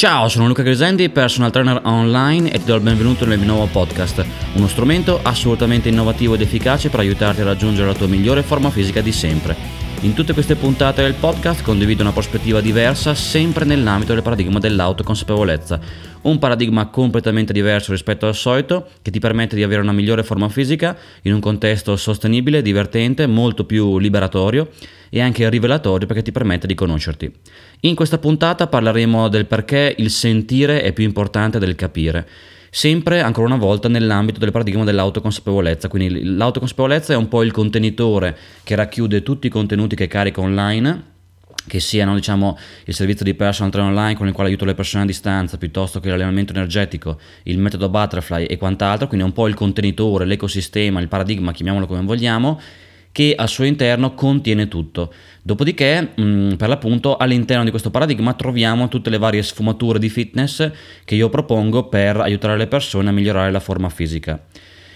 Ciao, sono Luca Grisendi, personal trainer online e ti do il benvenuto nel mio nuovo podcast, uno strumento assolutamente innovativo ed efficace per aiutarti a raggiungere la tua migliore forma fisica di sempre. In tutte queste puntate del podcast condivido una prospettiva diversa sempre nell'ambito del paradigma dell'autoconsapevolezza, un paradigma completamente diverso rispetto al solito che ti permette di avere una migliore forma fisica in un contesto sostenibile, divertente, molto più liberatorio e anche rivelatorio perché ti permette di conoscerti. In questa puntata parleremo del perché il sentire è più importante del capire sempre ancora una volta nell'ambito del paradigma dell'autoconsapevolezza. Quindi l'autoconsapevolezza è un po' il contenitore che racchiude tutti i contenuti che carico online che siano diciamo, il servizio di personal trainer online con il quale aiuto le persone a distanza, piuttosto che l'allenamento energetico, il metodo butterfly e quant'altro, quindi è un po' il contenitore, l'ecosistema, il paradigma, chiamiamolo come vogliamo, che al suo interno contiene tutto. Dopodiché, mh, mm, per l'appunto, all'interno di questo paradigma troviamo tutte le varie sfumature di fitness che io propongo per aiutare le persone a migliorare la forma fisica.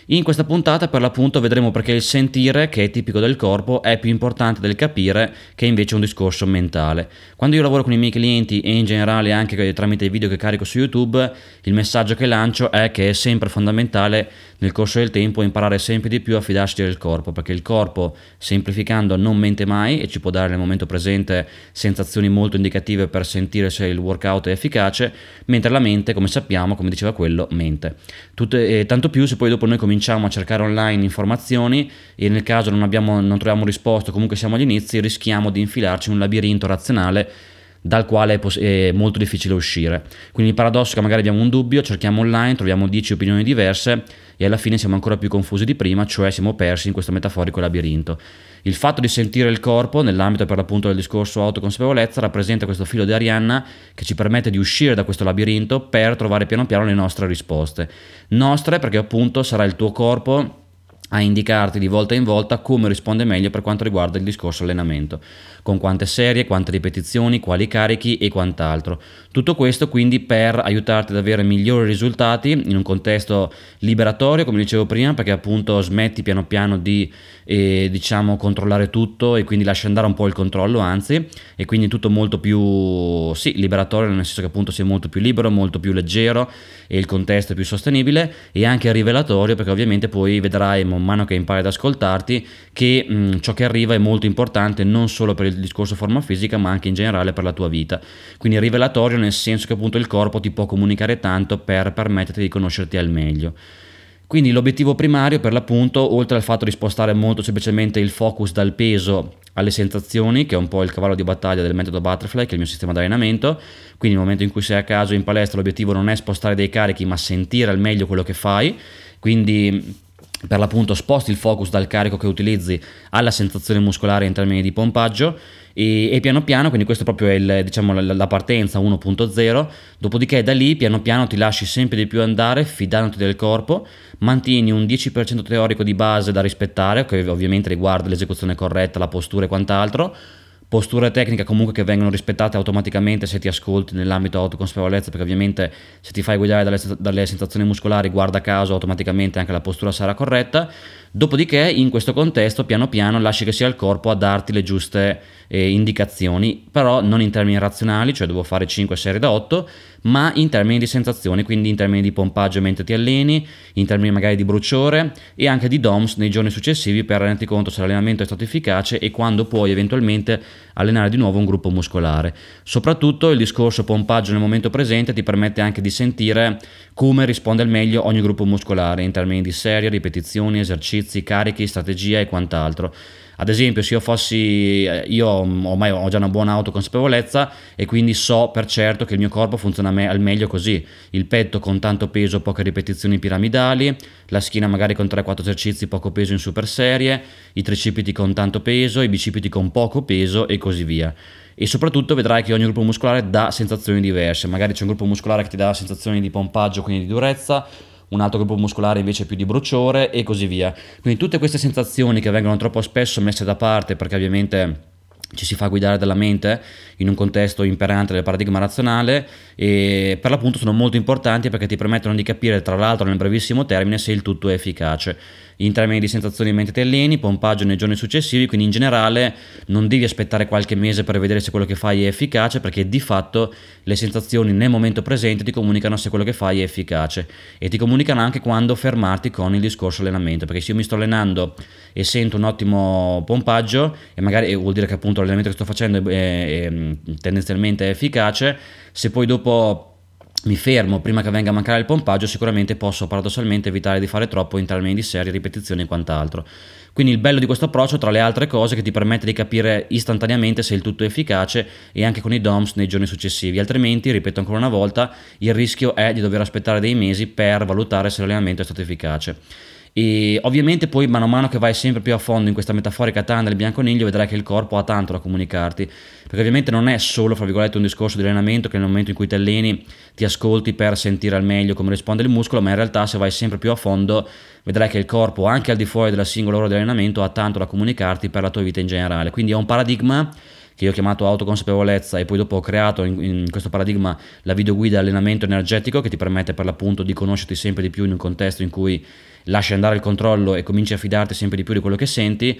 In questa puntata per l'appunto vedremo perché il sentire, che è tipico del corpo, è più importante del capire, che è invece un discorso mentale. Quando io lavoro con i miei clienti e in generale anche tramite i video che carico su YouTube, il messaggio che lancio è che è sempre fondamentale nel corso del tempo imparare sempre di più a fidarsi del corpo, perché il corpo, semplificando, non mente mai e ci può dare nel momento presente sensazioni molto indicative per sentire se il workout è efficace, mentre la mente, come sappiamo, come diceva quello, mente. Tutte, eh, tanto più se poi dopo noi cominciamo a cercare online informazioni e nel caso non, abbiamo, non troviamo risposta, comunque siamo agli inizi, rischiamo di infilarci in un labirinto razionale dal quale è molto difficile uscire. Quindi il paradosso è che magari abbiamo un dubbio, cerchiamo online, troviamo 10 opinioni diverse e alla fine siamo ancora più confusi di prima, cioè siamo persi in questo metaforico labirinto. Il fatto di sentire il corpo, nell'ambito per l'appunto del discorso autoconsapevolezza, rappresenta questo filo di Arianna che ci permette di uscire da questo labirinto per trovare piano piano le nostre risposte. Nostre perché appunto sarà il tuo corpo a indicarti di volta in volta come risponde meglio per quanto riguarda il discorso allenamento con quante serie, quante ripetizioni, quali carichi e quant'altro. Tutto questo quindi per aiutarti ad avere migliori risultati in un contesto liberatorio, come dicevo prima, perché appunto smetti piano piano di eh, diciamo controllare tutto e quindi lasci andare un po' il controllo, anzi, e quindi tutto molto più sì, liberatorio, nel senso che appunto sei molto più libero, molto più leggero e il contesto è più sostenibile e anche rivelatorio perché ovviamente poi vedrai man mano che impari ad ascoltarti che mh, ciò che arriva è molto importante non solo per il discorso forma fisica, ma anche in generale per la tua vita. Quindi rivelatorio nel senso che appunto il corpo ti può comunicare tanto per permetterti di conoscerti al meglio. Quindi l'obiettivo primario per l'appunto, oltre al fatto di spostare molto semplicemente il focus dal peso alle sensazioni, che è un po' il cavallo di battaglia del metodo Butterfly, che è il mio sistema di allenamento, quindi nel momento in cui sei a caso in palestra l'obiettivo non è spostare dei carichi, ma sentire al meglio quello che fai, quindi per l'appunto sposti il focus dal carico che utilizzi alla sensazione muscolare in termini di pompaggio e, e piano piano, quindi proprio è il, diciamo, la, la, partenza 1.0, dopodiché da lì piano piano ti lasci sempre di più andare fidandoti del corpo, mantieni un 10% teorico di base da rispettare, che ovviamente riguarda l'esecuzione corretta, la postura e quant'altro, posture tecniche comunque che vengono rispettate automaticamente se ti ascolti nell'ambito autoconsapevolezza perché ovviamente se ti fai guidare dalle, dalle sensazioni muscolari guarda caso automaticamente anche la postura sarà corretta. Dopodiché in questo contesto piano piano lasci che sia il corpo a darti le giuste eh, indicazioni però non in termini razionali cioè devo fare 5 serie da 8 ma in termini di sensazioni, quindi in termini di pompaggio mentre ti alleni, in termini magari di bruciore e anche di DOMS nei giorni successivi per renderti conto se l'allenamento è stato efficace e quando puoi eventualmente allenare di nuovo un gruppo muscolare. Soprattutto il discorso pompaggio nel momento presente ti permette anche di sentire come risponde al meglio ogni gruppo muscolare in termini di serie, ripetizioni, esercizi, carichi, strategia e quant'altro. Ad esempio, se io fossi, eh, io ormai ho già una buona autoconsapevolezza e quindi so per certo che il mio corpo funziona me- al meglio così. Il petto con tanto peso, poche ripetizioni piramidali, la schiena magari con 3-4 esercizi, poco peso in super serie, i tricipiti con tanto peso, i bicipiti con poco peso e così via e soprattutto vedrai che ogni gruppo muscolare dà sensazioni diverse. Magari c'è un gruppo muscolare che ti dà sensazioni di pompaggio, quindi di durezza, un altro gruppo muscolare invece più di bruciore e così via. Quindi tutte queste sensazioni che vengono troppo spesso messe da parte perché ovviamente ci si fa guidare dalla mente in un contesto imperante del paradigma razionale e per l'appunto sono molto importanti perché ti permettono di capire tra l'altro nel brevissimo termine se il tutto è efficace in termini di sensazioni mentre ti alleni, pompaggio nei giorni successivi, quindi in generale non devi aspettare qualche mese per vedere se quello che fai è efficace perché di fatto le sensazioni nel momento presente ti comunicano se quello che fai è efficace e ti comunicano anche quando fermarti con il discorso allenamento perché se io mi sto allenando e sento un ottimo pompaggio e magari vuol dire che appunto l'allenamento che sto facendo è, è, è tendenzialmente efficace se poi dopo mi fermo prima che venga a mancare il pompaggio, sicuramente posso paradossalmente evitare di fare troppo in termini di serie, ripetizioni e quant'altro. Quindi il bello di questo approccio, tra le altre cose, che ti permette di capire istantaneamente se il tutto è efficace e anche con i DOMS nei giorni successivi. Altrimenti, ripeto ancora una volta, il rischio è di dover aspettare dei mesi per valutare se l'allenamento è stato efficace. E ovviamente poi mano a mano che vai sempre più a fondo in questa metaforica tana del bianconiglio vedrai che il corpo ha tanto da comunicarti, perché ovviamente non è solo, fra virgolette, un discorso di allenamento che nel momento in cui ti alleni ti ascolti per sentire al meglio come risponde il muscolo, ma in realtà se vai sempre più a fondo vedrai che il corpo, anche al di fuori della singola ora di allenamento, ha tanto da comunicarti per la tua vita in generale. Quindi è un paradigma che io ho chiamato autoconsapevolezza e poi dopo ho creato in, in questo paradigma la videoguida allenamento energetico che ti permette per l'appunto di conoscerti sempre di più in un contesto in cui lasci andare il controllo e cominci a fidarti sempre di più di quello che senti,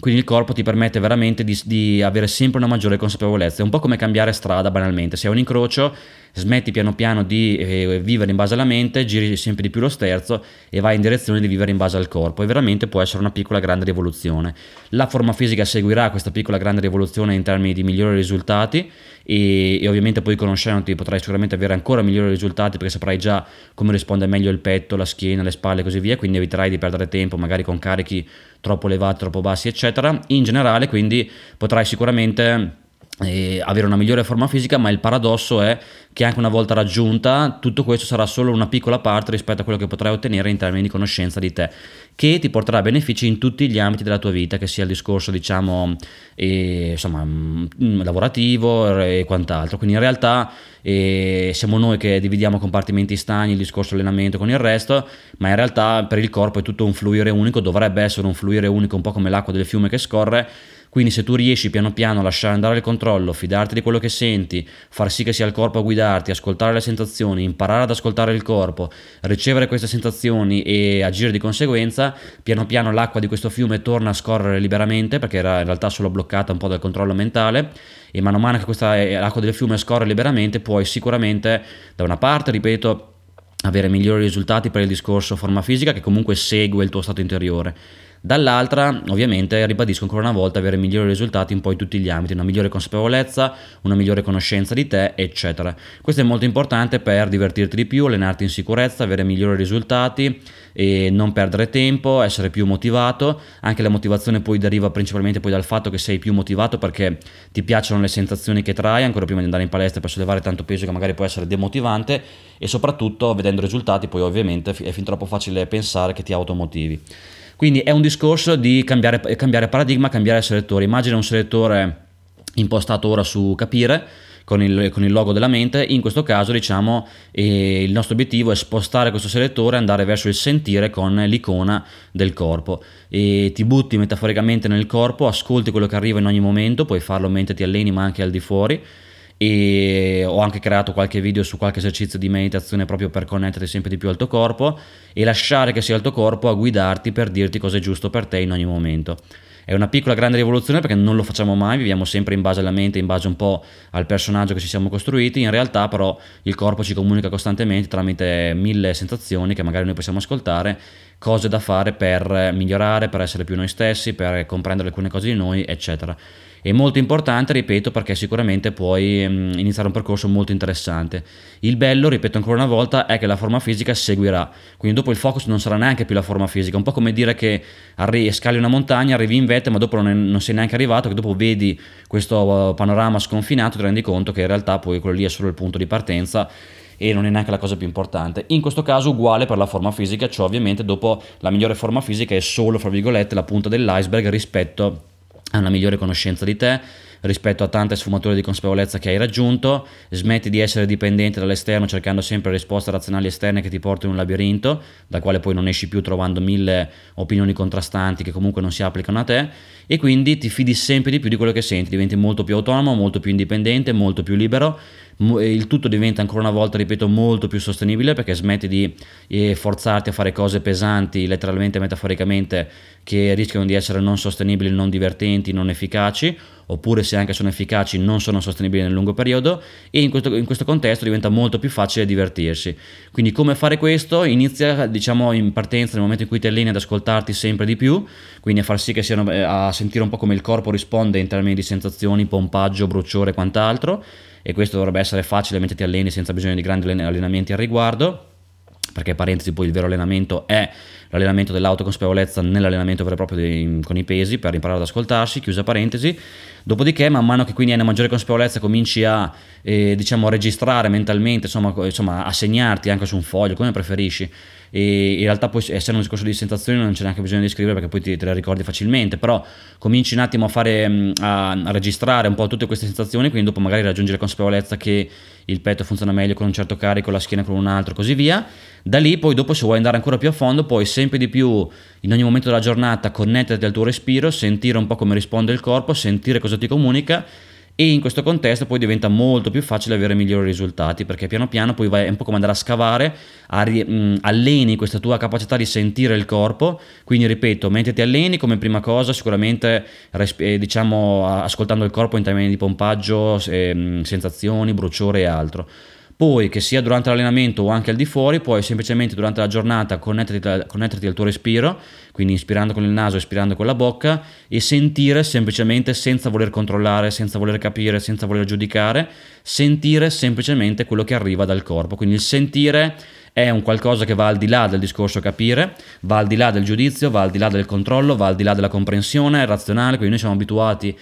quindi il corpo ti permette veramente di, di, avere sempre una maggiore consapevolezza. È un po' come cambiare strada banalmente. Se hai un incrocio, smetti piano piano di eh, vivere in base alla mente, giri sempre di più lo sterzo e vai in direzione di vivere in base al corpo. E veramente può essere una piccola grande rivoluzione. La forma fisica seguirà questa piccola grande rivoluzione in termini di migliori risultati e, e ovviamente poi conoscendoti potrai sicuramente avere ancora migliori risultati perché saprai già come risponde meglio il petto, la schiena, le spalle e così via, quindi eviterai di perdere tempo magari con carichi troppo elevati, troppo bassi, eccetera. In generale, quindi potrai sicuramente avere una migliore forma fisica, ma il paradosso è che anche una volta raggiunta tutto questo sarà solo una piccola parte rispetto a quello che potrai ottenere in termini di conoscenza di te, che ti porterà benefici in tutti gli ambiti della tua vita, che sia il discorso diciamo eh, insomma, mm, lavorativo e quant'altro. Quindi in realtà eh, siamo noi che dividiamo compartimenti stagni, il discorso allenamento con il resto, ma in realtà per il corpo è tutto un fluire unico, dovrebbe essere un fluire unico un po' come l'acqua del fiume che scorre quindi se tu riesci piano piano a lasciare andare il controllo, fidarti di quello che senti, far sì che sia il corpo a guidarti, ascoltare le sensazioni, imparare ad ascoltare il corpo, ricevere queste sensazioni e agire di conseguenza, piano piano l'acqua di questo fiume torna a scorrere liberamente perché era in realtà solo bloccata un po' dal controllo mentale e mano a mano che questa eh, acqua del fiume scorre liberamente puoi sicuramente da una parte, ripeto, avere migliori risultati per il discorso forma fisica che comunque segue il tuo stato interiore Dall'altra, ovviamente, ribadisco ancora una volta, avere migliori risultati in poi tutti gli ambiti, una migliore consapevolezza, una migliore conoscenza di te, eccetera. Questo è molto importante per divertirti di più, allenarti in sicurezza, avere migliori risultati e non perdere tempo, essere più motivato. Anche la motivazione poi deriva principalmente poi dal fatto che sei più motivato perché ti piacciono le sensazioni che trai, ancora prima di andare in palestra per sollevare tanto peso che magari può essere demotivante e soprattutto vedendo risultati poi ovviamente è fin troppo facile pensare che ti automotivi. Quindi è un discorso di cambiare, cambiare paradigma, cambiare selettore. Immagina un selettore impostato ora su capire con il, con il, logo della mente, in questo caso diciamo eh, il nostro obiettivo è spostare questo selettore e andare verso il sentire con l'icona del corpo. E ti butti metaforicamente nel corpo, ascolti quello che arriva in ogni momento, puoi farlo mentre ti alleni ma anche al di fuori e ho anche creato qualche video su qualche esercizio di meditazione proprio per connettere sempre di più al tuo corpo e lasciare che sia il tuo corpo a guidarti per dirti cosa è giusto per te in ogni momento. È una piccola grande rivoluzione perché non lo facciamo mai, viviamo sempre in base alla mente, in base un po' al personaggio che ci siamo costruiti, in realtà però il corpo ci comunica costantemente tramite mille sensazioni che magari noi possiamo ascoltare, cose da fare per migliorare, per essere più noi stessi, per comprendere alcune cose di noi, eccetera è molto importante, ripeto, perché sicuramente puoi um, iniziare un percorso molto interessante. Il bello, ripeto ancora una volta, è che la forma fisica seguirà, quindi dopo il focus non sarà neanche più la forma fisica, un po' come dire che arri- scali una montagna, arrivi in vetta, ma dopo non, è, non, sei neanche arrivato, che dopo vedi questo uh, panorama sconfinato, ti rendi conto che in realtà poi quello lì è solo il punto di partenza e non è neanche la cosa più importante. In questo caso uguale per la forma fisica, cioè ovviamente dopo la migliore forma fisica è solo, fra virgolette, la punta dell'iceberg rispetto a una migliore conoscenza di te rispetto a tante sfumature di consapevolezza che hai raggiunto, smetti di essere dipendente dall'esterno cercando sempre risposte razionali esterne che ti portano in un labirinto, dal quale poi non esci più trovando mille opinioni contrastanti che comunque non si applicano a te e quindi ti fidi sempre di più di quello che senti, diventi molto più autonomo, molto più indipendente, molto più libero il tutto diventa ancora una volta, ripeto, molto più sostenibile perché smetti di eh, forzarti a fare cose pesanti, letteralmente e metaforicamente, che rischiano di essere non sostenibili, non divertenti, non efficaci, oppure se anche sono efficaci non sono sostenibili nel lungo periodo e in questo, in questo contesto diventa molto più facile divertirsi. Quindi come fare questo? Inizia diciamo in partenza nel momento in cui ti alleni ad ascoltarti sempre di più, quindi a far sì che siano, eh, a sentire un po' come il corpo risponde in termini di sensazioni, pompaggio, bruciore e quant'altro e questo dovrebbe essere facile mentre ti alleni senza bisogno di grandi allenamenti al riguardo perché parentesi poi il vero allenamento è l'allenamento dell'autoconsapevolezza nell'allenamento vero e proprio di, con i pesi per imparare ad ascoltarsi, chiusa parentesi, dopodiché man mano che quindi hai una maggiore consapevolezza cominci a eh, diciamo registrare mentalmente, insomma, insomma a segnarti anche su un foglio, come preferisci, e in realtà poi essendo un discorso di sensazioni non c'è neanche bisogno di scrivere perché poi ti, te le ricordi facilmente, però cominci un attimo a fare, mm, a, a registrare un po' tutte queste sensazioni, quindi dopo magari raggiungi la consapevolezza che il petto funziona meglio con un certo carico, la schiena con un altro, così via. Da lì poi dopo se vuoi andare ancora più a fondo puoi sempre di più in ogni momento della giornata connetterti al tuo respiro, sentire un po' come risponde il corpo, sentire cosa ti comunica e in questo contesto poi diventa molto più facile avere migliori risultati perché piano piano poi vai un po' come andare a scavare, mh, alleni questa tua capacità di sentire il corpo, quindi ripeto, mentre ti alleni come prima cosa sicuramente resp- diciamo ascoltando il corpo in termini di pompaggio, eh, sensazioni, bruciore e altro poi, che sia durante l'allenamento o anche al di fuori, puoi semplicemente durante la giornata connetterti, connetterti al tuo respiro, quindi ispirando con il naso, espirando con la bocca e sentire semplicemente senza voler controllare, senza voler capire, senza voler giudicare, sentire semplicemente quello che arriva dal corpo. Quindi il sentire è un qualcosa che va al di là del discorso capire, va al di là del giudizio, va al di là del controllo, va al di là della comprensione razionale, quindi noi siamo abituati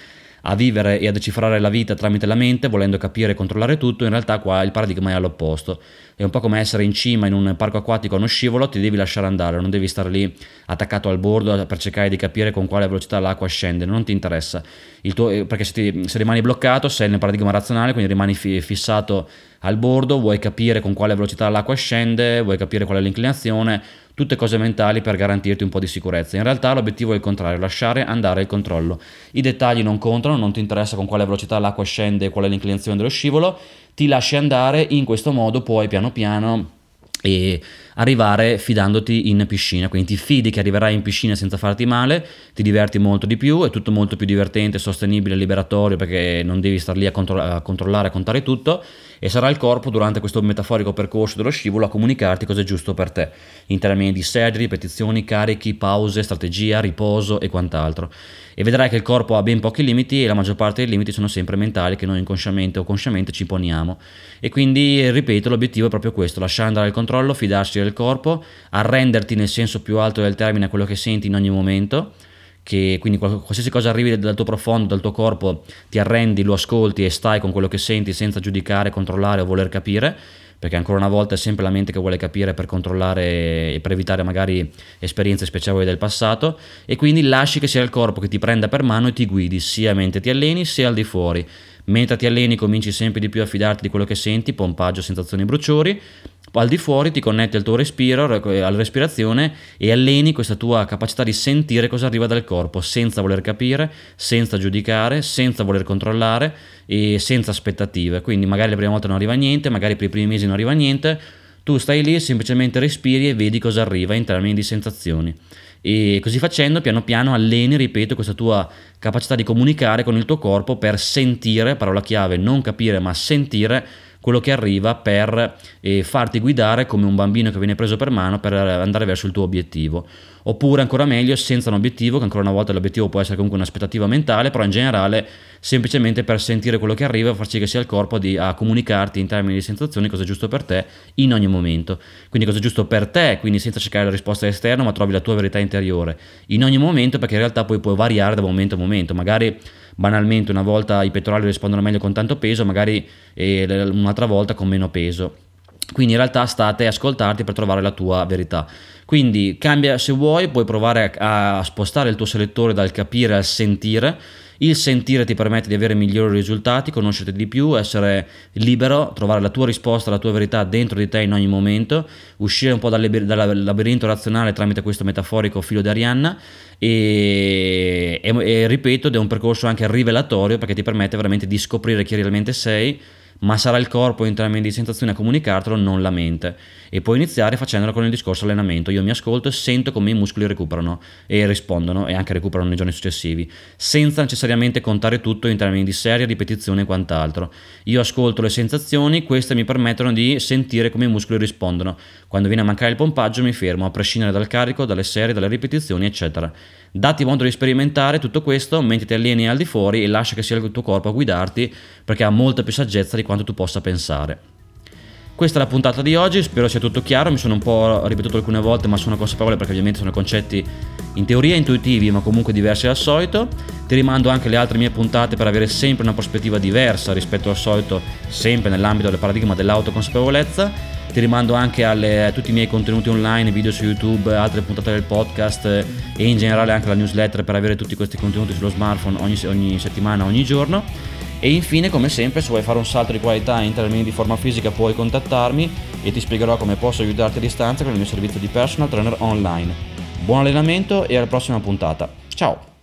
vivere e a decifrare la vita tramite la mente, volendo capire e controllare tutto, in realtà qua il paradigma è all'opposto. È un po' come essere in cima in un parco acquatico a uno scivolo, ti devi lasciare andare, non devi stare lì attaccato al bordo per cercare di capire con quale velocità l'acqua scende, non ti interessa. Tuo, eh, perché se, ti, se, rimani bloccato sei nel paradigma razionale, quindi rimani fi, fissato al bordo, vuoi capire con quale velocità l'acqua scende, vuoi capire qual è l'inclinazione, tutte cose mentali per garantirti un po' di sicurezza. In realtà l'obiettivo è il contrario, lasciare andare il controllo. I dettagli non contano, non ti interessa con quale velocità l'acqua scende qual è l'inclinazione dello scivolo, ti lasci andare, in questo modo puoi piano piano e arrivare fidandoti in piscina, quindi ti fidi che arriverai in piscina senza farti male, ti diverti molto di più, è tutto molto più divertente, sostenibile, liberatorio perché non devi star lì a, contro- a controllare, a contare tutto e sarà il corpo durante questo metaforico percorso dello scivolo a comunicarti cosa è giusto per te, in termini di serie, ripetizioni, carichi, pause, strategia, riposo e quant'altro. E vedrai che il corpo ha ben pochi limiti e la maggior parte dei limiti sono sempre mentali che noi inconsciamente o consciamente ci poniamo. E quindi, ripeto, l'obiettivo è proprio questo, lasciare andare il controllo, fidarsi del corpo, arrenderti nel senso più alto del termine a quello che senti in ogni momento che quindi qualsiasi cosa arrivi dal tuo profondo, dal tuo corpo, ti arrendi, lo ascolti e stai con quello che senti senza giudicare, controllare o voler capire, perché ancora una volta è sempre la mente che vuole capire per controllare e per evitare magari esperienze spiacevoli del passato e quindi lasci che sia il corpo che ti prenda per mano e ti guidi sia mentre ti alleni sia al di fuori. Mentre ti alleni cominci sempre di più a fidarti di quello che senti, pompaggio, sensazioni, bruciori, al di fuori ti connetti al tuo respiro, alla respirazione e alleni questa tua capacità di sentire cosa arriva dal corpo senza voler capire, senza giudicare, senza voler controllare e senza aspettative. Quindi magari la prima volta non arriva niente, magari per i primi mesi non arriva niente, tu stai lì, semplicemente respiri e vedi cosa arriva in termini di sensazioni. E così facendo, piano piano alleni, ripeto, questa tua capacità di comunicare con il tuo corpo per sentire, parola chiave, non capire ma sentire quello che arriva per eh, farti guidare come un bambino che viene preso per mano per andare verso il tuo obiettivo. Oppure ancora meglio senza un obiettivo, che ancora una volta l'obiettivo può essere comunque un'aspettativa mentale, però in generale semplicemente per sentire quello che arriva e far sì che sia il corpo di, a comunicarti in termini di sensazioni cosa è giusto per te in ogni momento. Quindi cosa è giusto per te, quindi senza cercare la risposta esterna, ma trovi la tua verità interiore in ogni momento perché in realtà poi puoi variare da momento a momento. Magari banalmente una volta i pettorali rispondono meglio con tanto peso, magari eh, un'altra volta con meno peso. Quindi in realtà state a ascoltarti per trovare la tua verità. Quindi cambia se vuoi, puoi provare a, a spostare il tuo selettore dal capire al sentire. Il sentire ti permette di avere migliori risultati, conoscerti di più, essere libero, trovare la tua risposta, la tua verità dentro di te in ogni momento, uscire un po' dal, labirinto razionale tramite questo metaforico filo di Arianna e, e, e ripeto, è un percorso anche rivelatorio perché ti permette veramente di scoprire chi realmente sei ma sarà il corpo in termini di sensazioni a comunicartelo, non la mente. E puoi iniziare facendolo con il discorso allenamento. Io mi ascolto e sento come i muscoli recuperano e rispondono e anche recuperano nei giorni successivi, senza necessariamente contare tutto in termini di serie, ripetizione e quant'altro. Io ascolto le sensazioni, queste mi permettono di sentire come i muscoli rispondono. Quando viene a mancare il pompaggio mi fermo, a prescindere dal carico, dalle serie, dalle ripetizioni, eccetera. Datti modo di sperimentare tutto questo mentre ti alleni al di fuori e lascia che sia il tuo corpo a guidarti perché ha molta più saggezza di quanto tu possa pensare. Questa è la puntata di oggi, spero sia tutto chiaro, mi sono un po' ripetuto alcune volte ma sono consapevole perché ovviamente sono concetti in teoria intuitivi ma comunque diversi dal solito. Ti rimando anche le altre mie puntate per avere sempre una prospettiva diversa rispetto al solito, sempre nell'ambito del paradigma dell'autoconsapevolezza ti rimando anche alle, a tutti i miei contenuti online, video su YouTube, altre puntate del podcast e in generale anche la newsletter per avere tutti questi contenuti sullo smartphone ogni, ogni settimana, ogni giorno. E infine, come sempre, se vuoi fare un salto di qualità in termini di forma fisica puoi contattarmi e ti spiegherò come posso aiutarti a distanza con il mio servizio di personal trainer online. Buon allenamento e alla prossima puntata. Ciao!